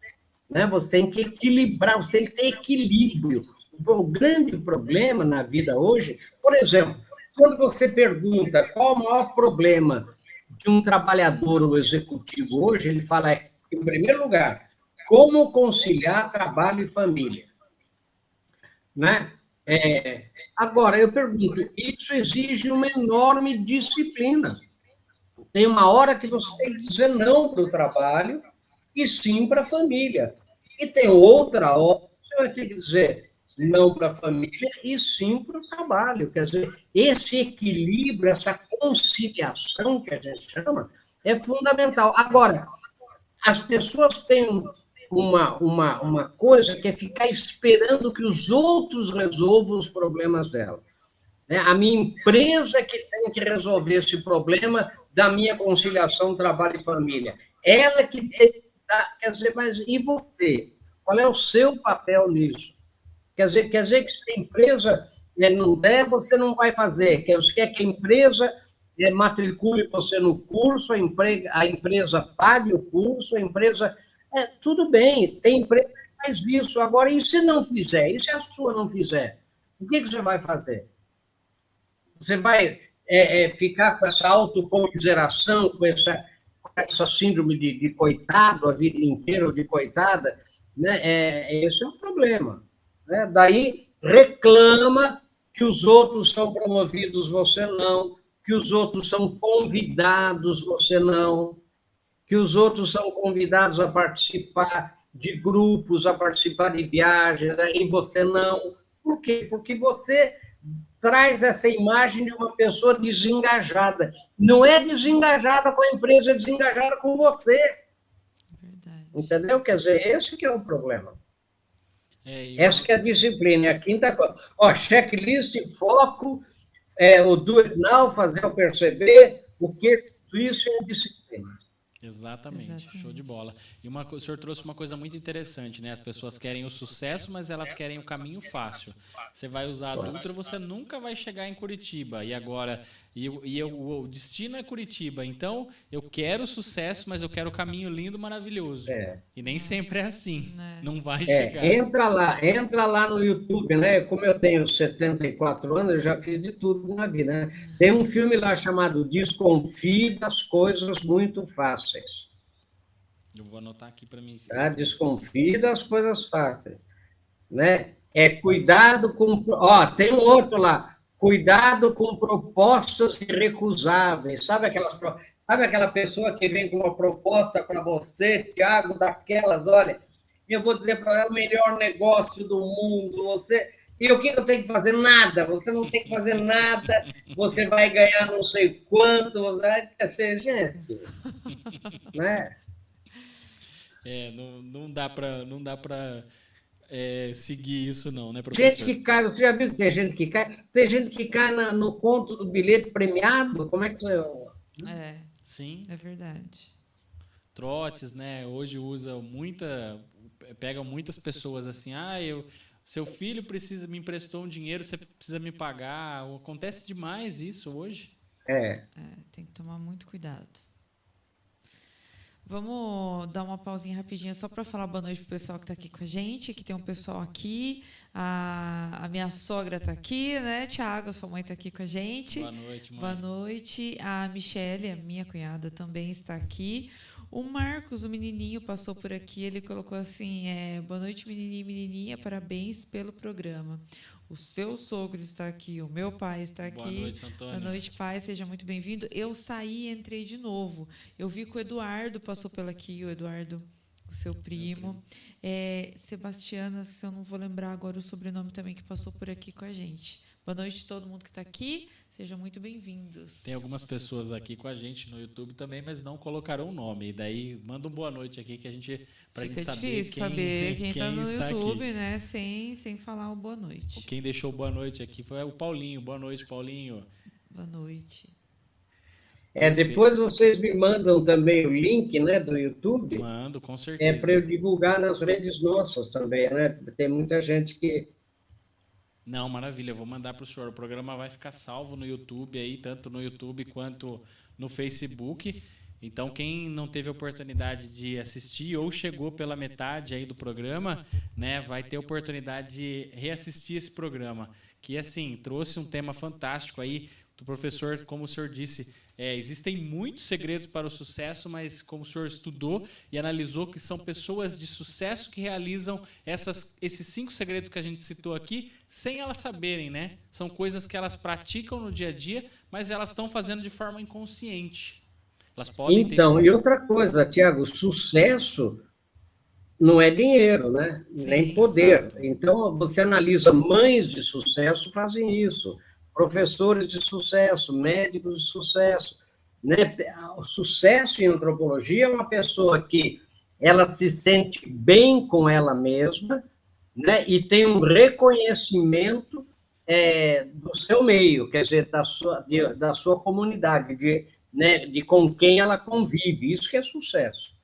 Né? Você tem que equilibrar, você tem que ter equilíbrio. O grande problema na vida hoje, por exemplo, quando você pergunta qual o maior problema de um trabalhador ou executivo hoje, ele fala, é, em primeiro lugar, como conciliar trabalho e família. Né? É, agora, eu pergunto, isso exige uma enorme disciplina. Tem uma hora que você tem que dizer não para o trabalho e sim para a família. E tem outra hora que você vai ter que dizer não para a família e sim para o trabalho. Quer dizer, esse equilíbrio, essa conciliação que a gente chama, é fundamental. Agora, as pessoas têm uma, uma, uma coisa que é ficar esperando que os outros resolvam os problemas dela. Né? A minha empresa que tem que resolver esse problema da minha conciliação trabalho e família. Ela que tem que dar, quer dizer, mas e você? Qual é o seu papel nisso? Quer dizer, quer dizer que se a empresa né, não der, você não vai fazer. Quer, quer que a empresa né, matricule você no curso, a, empre, a empresa pague o curso, a empresa. É, tudo bem, tem empresa que faz isso. Agora, e se não fizer? E se a sua não fizer? O que, que você vai fazer? Você vai é, é, ficar com essa autocomiseração, com essa, essa síndrome de, de, coitado a vida inteira, ou de coitada? Né? É, esse é o problema. Né? Daí reclama que os outros são promovidos, você não, que os outros são convidados, você não, que os outros são convidados a participar de grupos, a participar de viagens, né? e você não. Por quê? Porque você traz essa imagem de uma pessoa desengajada. Não é desengajada com a empresa, é desengajada com você. Verdade. Entendeu? Quer dizer, esse que é o problema. É, Essa que é a disciplina, é a quinta coisa. Ó, checklist, foco, é, o do it now, fazer o perceber, o que isso é disciplina. Exatamente. Exatamente. show de bola. E uma, o senhor trouxe uma coisa muito interessante, né? As pessoas querem o sucesso, mas elas querem o caminho fácil. Você vai usar a Dutra, você nunca vai chegar em Curitiba. E agora, e, e eu, o destino é Curitiba. Então, eu quero sucesso, mas eu quero o caminho lindo, maravilhoso. É. E nem sempre é assim. É. Não vai é, chegar. Entra lá, entra lá no YouTube, né? Como eu tenho 74 anos, eu já fiz de tudo na vida. Né? Tem um filme lá chamado Desconfie das Coisas Muito Fáceis. Eu vou anotar aqui para mim. Tá? Desconfie das coisas fáceis. Né? É cuidado com. Ó, tem um outro lá Cuidado com propostas irrecusáveis. Sabe, aquelas, sabe aquela pessoa que vem com uma proposta para você, Tiago, daquelas, olha, eu vou dizer para ela, é o melhor negócio do mundo, você... E o que eu tenho que fazer? Nada. Você não tem que fazer nada. Você vai ganhar não sei quanto. Você vai ser gente. Né? É, não, não dá para não dá para é, seguir isso, não, né, professor? Gente que cai, você já viu que tem gente que cai? Tem gente que cai na, no conto do bilhete premiado? Como é que você. É. Sim. É verdade. Trotes, né? Hoje usa muita. Pega muitas pessoas assim, ah, eu. Seu filho precisa me emprestou um dinheiro, você precisa me pagar. Acontece demais isso hoje. É. é tem que tomar muito cuidado. Vamos dar uma pausinha rapidinho só para falar boa noite para o pessoal que está aqui com a gente. Que tem um pessoal aqui. A, a minha sogra está aqui, né? Tiago, sua mãe está aqui com a gente. Boa noite, mãe. Boa noite. A Michelle, a minha cunhada, também está aqui. O Marcos, o menininho, passou por aqui. Ele colocou assim: é, Boa noite, menininho e menininha. Parabéns pelo programa. O seu sogro está aqui, o meu pai está aqui. Boa noite, Antônio. Boa noite, pai. Seja muito bem-vindo. Eu saí e entrei de novo. Eu vi que o Eduardo passou pela aqui, o Eduardo, o seu primo. É, Sebastiana, se eu não vou lembrar agora o sobrenome também, que passou por aqui com a gente. Boa noite a todo mundo que está aqui. Sejam muito bem-vindos. Tem algumas pessoas aqui com a gente no YouTube também, mas não colocaram o nome. E daí manda um boa noite aqui que a gente para gente saber difícil quem, saber quem está no YouTube, aqui. né? Sem sem falar o boa noite. Quem deixou boa noite aqui foi o Paulinho. Boa noite, Paulinho. Boa noite. É, depois vocês me mandam também o link, né, do YouTube. Mando, com certeza. É para eu divulgar nas redes nossas também, né? Tem muita gente que não, maravilha. Eu vou mandar para o senhor. O programa vai ficar salvo no YouTube aí, tanto no YouTube quanto no Facebook. Então, quem não teve oportunidade de assistir ou chegou pela metade aí do programa, né, vai ter oportunidade de reassistir esse programa, que assim trouxe um tema fantástico aí do professor, como o senhor disse, é, existem muitos segredos para o sucesso, mas como o senhor estudou e analisou que são pessoas de sucesso que realizam essas, esses cinco segredos que a gente citou aqui sem elas saberem, né? São coisas que elas praticam no dia a dia, mas elas estão fazendo de forma inconsciente. Elas podem então, ter... e outra coisa, Tiago, sucesso não é dinheiro, né? Sim, Nem poder. Exato. Então, você analisa mães de sucesso fazem isso professores de sucesso, médicos de sucesso. Né? O sucesso em antropologia é uma pessoa que ela se sente bem com ela mesma né? e tem um reconhecimento é, do seu meio, quer dizer, da sua, de, da sua comunidade, de, né, de com quem ela convive. Isso que é sucesso.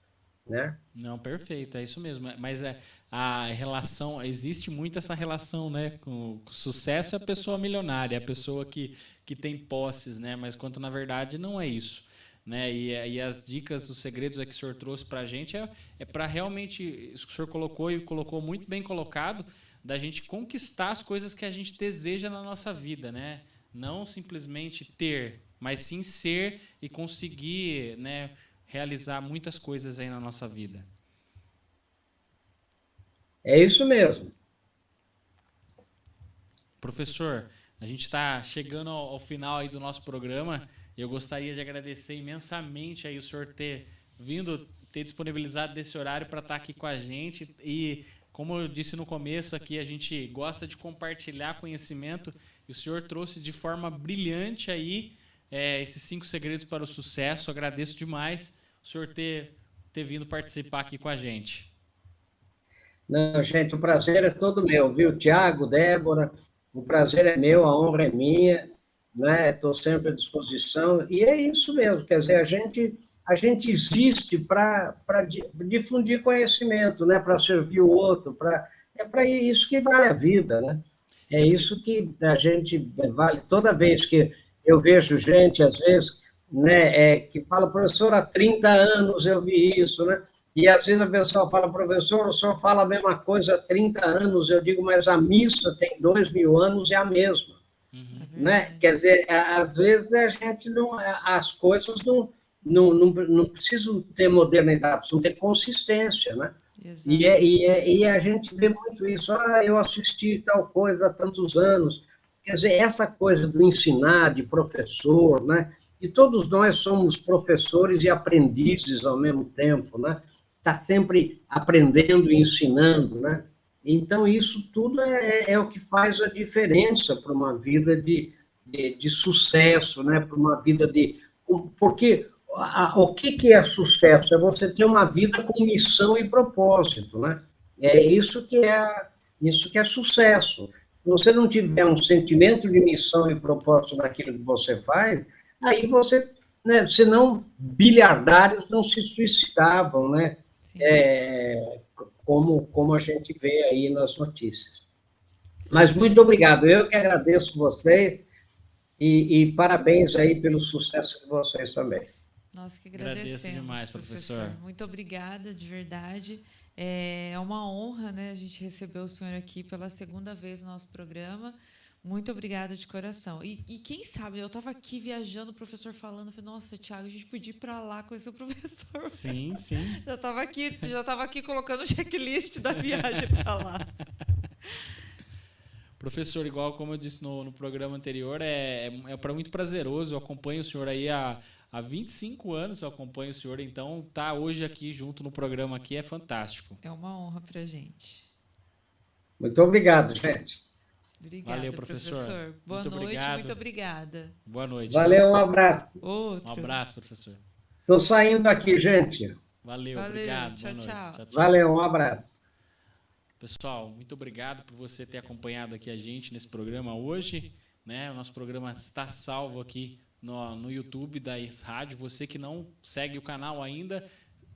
Né? Não, perfeito, é isso mesmo. Mas é, a relação, existe muito essa relação, né, com o sucesso é a pessoa milionária, a pessoa que, que tem posses, né, mas quanto na verdade não é isso, né, e, e as dicas, os segredos que o senhor trouxe para a gente é, é para realmente, isso que o senhor colocou e colocou muito bem colocado, da gente conquistar as coisas que a gente deseja na nossa vida, né, não simplesmente ter, mas sim ser e conseguir, né, realizar muitas coisas aí na nossa vida. É isso mesmo. Professor, a gente está chegando ao, final aí do nosso programa. Eu gostaria de agradecer imensamente aí o senhor ter vindo, ter disponibilizado desse horário para estar tá aqui com a gente. E, como eu disse no começo aqui, a gente gosta de compartilhar conhecimento e o senhor trouxe de forma brilhante aí é, esses cinco segredos para o sucesso. Agradeço demais o senhor ter, ter vindo participar aqui com a gente. Não, gente, o prazer é todo meu, viu? Tiago, Débora, o prazer é meu, a honra é minha, né? Estou sempre à disposição. E é isso mesmo, quer dizer, a gente, a gente existe para difundir conhecimento, né? para servir o outro, pra, é para isso que vale a vida. Né? É isso que a gente vale. Toda vez que eu vejo gente, às vezes, né, é, que fala, professor, há 30 anos eu vi isso, né? E às vezes a pessoa fala, professor, o senhor fala a mesma coisa há 30 anos. Eu digo, mas a missa tem dois mil anos e é a mesma. Uhum. Né? Quer dizer, às vezes a gente não. As coisas não, não, não, não precisam ter modernidade, precisam ter consistência, né? E, é, e, é, e a gente vê muito isso. Ah, eu assisti tal coisa há tantos anos. Quer dizer, essa coisa do ensinar, de professor, né? E todos nós somos professores e aprendizes ao mesmo tempo, né? Está sempre aprendendo e ensinando, né? Então, isso tudo é, é, é o que faz a diferença para uma vida de, de, de sucesso, né? Para uma vida de... Porque a, o que, que é sucesso? É você ter uma vida com missão e propósito, né? É isso que é, isso que é sucesso. Se você não tiver um sentimento de missão e propósito naquilo que você faz, aí você, né, senão bilhardários não se suicidavam, né? É, como, como a gente vê aí nas notícias. Mas muito obrigado, eu que agradeço vocês e, e parabéns aí pelo sucesso de vocês também. Nós que agradecemos. Agradeço demais, professor. professor. Muito obrigada, de verdade. É uma honra, né, a gente receber o senhor aqui pela segunda vez no nosso programa. Muito obrigada de coração. E, e quem sabe, eu estava aqui viajando, o professor falando, falei, nossa, Tiago, a gente podia ir para lá com esse professor. Sim, sim. Já estava aqui, já estava aqui colocando o checklist da viagem para lá. Professor, igual como eu disse no, no programa anterior, é, é, é para muito prazeroso. Eu acompanho o senhor aí há, há 25 anos, eu acompanho o senhor, então tá hoje aqui junto no programa aqui é fantástico. É uma honra para gente. Muito obrigado, gente. Obrigada, Valeu, professor. professor. Boa muito noite, obrigado. muito obrigada. Boa noite. Valeu, um abraço. Outro. Um abraço, professor. Estou saindo aqui, gente. Valeu, Valeu obrigado. Tchau, Boa tchau. tchau, tchau. Valeu, um abraço. Pessoal, muito obrigado por você ter acompanhado aqui a gente nesse programa hoje. Né? O nosso programa está salvo aqui no, no YouTube da Rádio. Você que não segue o canal ainda,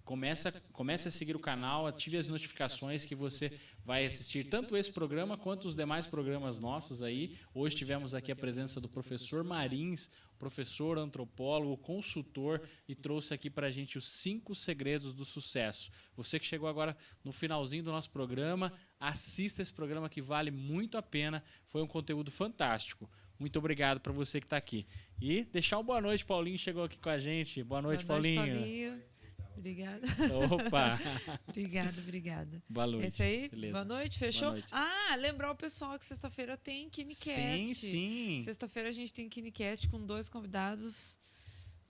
Começa, comece a seguir o canal, ative as notificações que você vai assistir tanto esse programa quanto os demais programas nossos aí. Hoje tivemos aqui a presença do professor Marins, professor antropólogo, consultor e trouxe aqui para a gente os cinco segredos do sucesso. Você que chegou agora no finalzinho do nosso programa, assista esse programa que vale muito a pena. Foi um conteúdo fantástico. Muito obrigado para você que está aqui. E deixar uma boa noite, Paulinho chegou aqui com a gente. Boa noite, boa noite Paulinho. Paulinho. Obrigada. Opa! obrigada, obrigada. Boa noite. Esse aí? Beleza. Boa noite, fechou? Boa noite. Ah, lembrar o pessoal que sexta-feira tem KineCast. Sim, sim. Sexta-feira a gente tem KineCast com dois convidados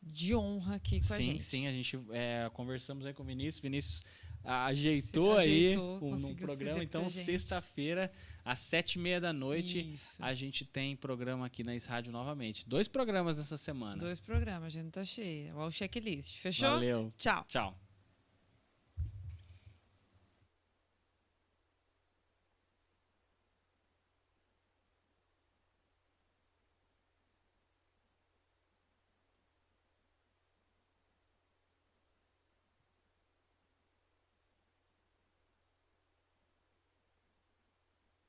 de honra aqui com sim, a gente. Sim, sim. A gente é, conversamos aí com o Vinícius. Vinícius ajeitou, ajeitou aí no programa. Então, sexta-feira, às sete e meia da noite, Isso. a gente tem programa aqui na Rádio novamente. Dois programas nessa semana. Dois programas, a gente tá cheia. Olha o checklist. Fechou? Valeu. Tchau. Tchau.